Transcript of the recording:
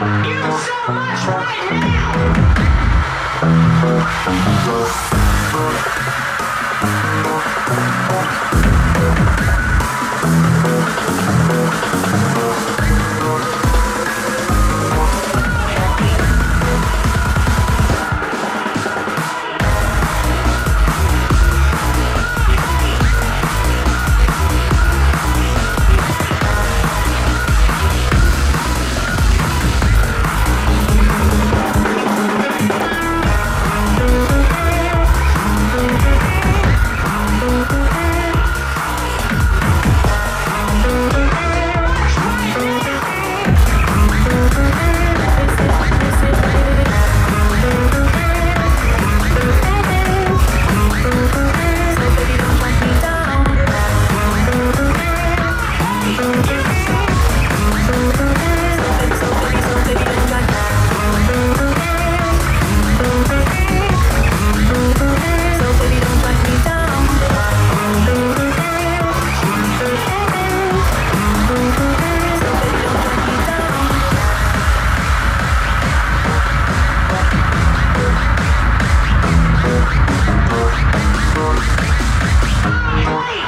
Thank you so much right now.